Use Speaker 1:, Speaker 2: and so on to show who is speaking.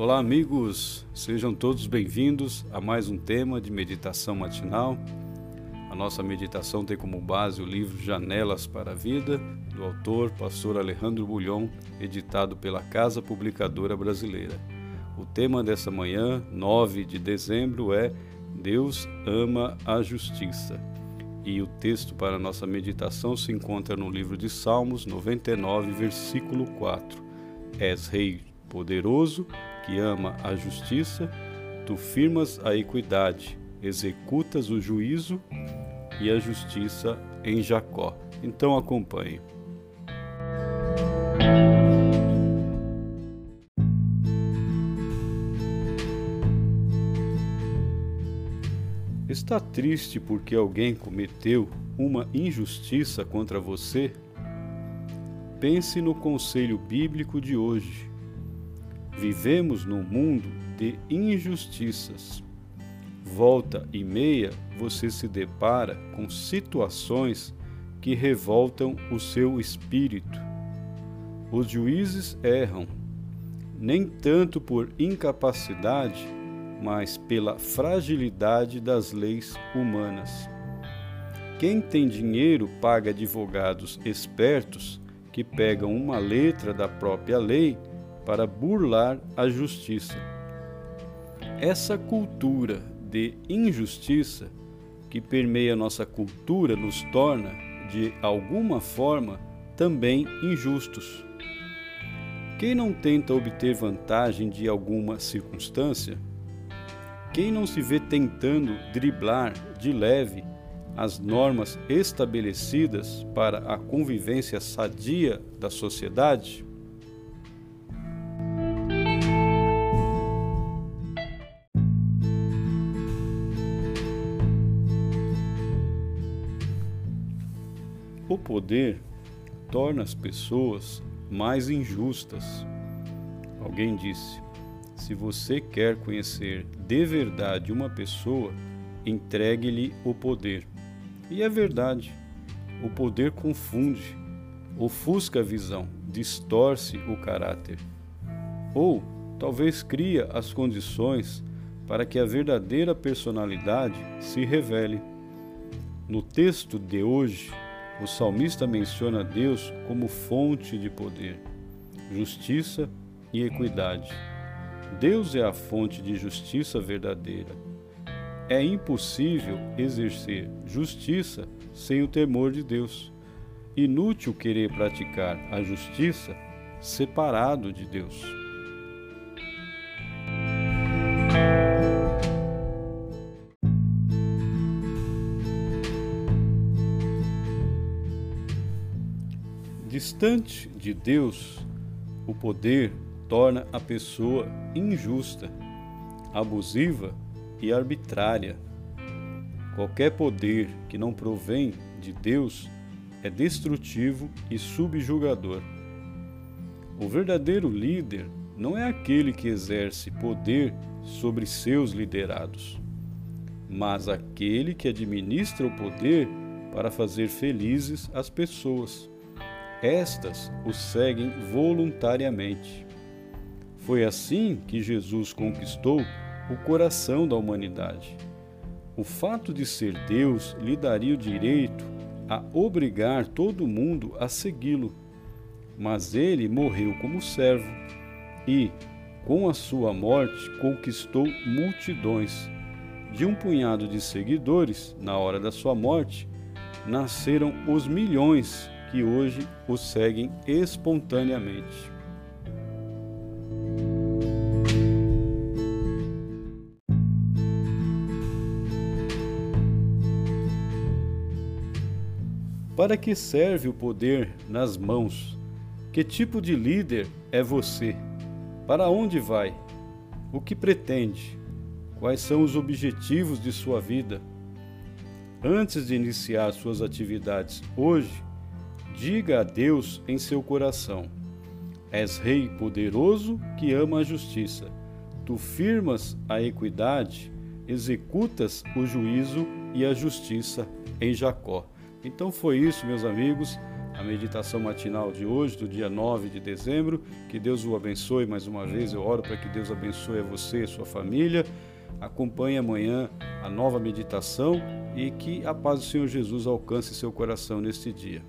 Speaker 1: Olá, amigos, sejam todos bem-vindos a mais um tema de meditação matinal. A nossa meditação tem como base o livro Janelas para a Vida, do autor Pastor Alejandro Bulhon, editado pela Casa Publicadora Brasileira. O tema dessa manhã, 9 de dezembro, é Deus ama a justiça. E o texto para nossa meditação se encontra no livro de Salmos 99, versículo 4. És rei poderoso que ama a justiça, tu firmas a equidade, executas o juízo e a justiça em Jacó. Então acompanhe. Está triste porque alguém cometeu uma injustiça contra você? Pense no conselho bíblico de hoje Vivemos num mundo de injustiças. Volta e meia você se depara com situações que revoltam o seu espírito. Os juízes erram, nem tanto por incapacidade, mas pela fragilidade das leis humanas. Quem tem dinheiro paga advogados espertos que pegam uma letra da própria lei para burlar a justiça. Essa cultura de injustiça que permeia nossa cultura nos torna, de alguma forma, também injustos. Quem não tenta obter vantagem de alguma circunstância? Quem não se vê tentando driblar de leve as normas estabelecidas para a convivência sadia da sociedade? O poder torna as pessoas mais injustas. Alguém disse: se você quer conhecer de verdade uma pessoa, entregue-lhe o poder. E é verdade. O poder confunde, ofusca a visão, distorce o caráter. Ou talvez cria as condições para que a verdadeira personalidade se revele. No texto de hoje, o salmista menciona Deus como fonte de poder, justiça e equidade. Deus é a fonte de justiça verdadeira. É impossível exercer justiça sem o temor de Deus. Inútil querer praticar a justiça separado de Deus. Distante de Deus, o poder torna a pessoa injusta, abusiva e arbitrária. Qualquer poder que não provém de Deus é destrutivo e subjugador. O verdadeiro líder não é aquele que exerce poder sobre seus liderados, mas aquele que administra o poder para fazer felizes as pessoas estas o seguem voluntariamente. Foi assim que Jesus conquistou o coração da humanidade. O fato de ser Deus lhe daria o direito a obrigar todo mundo a segui-lo. Mas ele morreu como servo e, com a sua morte, conquistou multidões. De um punhado de seguidores, na hora da sua morte, nasceram os milhões que hoje o seguem espontaneamente. Para que serve o poder nas mãos? Que tipo de líder é você? Para onde vai? O que pretende? Quais são os objetivos de sua vida? Antes de iniciar suas atividades hoje, Diga a Deus em seu coração: És Rei poderoso que ama a justiça. Tu firmas a equidade, executas o juízo e a justiça em Jacó. Então foi isso, meus amigos, a meditação matinal de hoje, do dia 9 de dezembro. Que Deus o abençoe mais uma vez. Eu oro para que Deus abençoe a você e a sua família. Acompanhe amanhã a nova meditação e que a paz do Senhor Jesus alcance seu coração neste dia.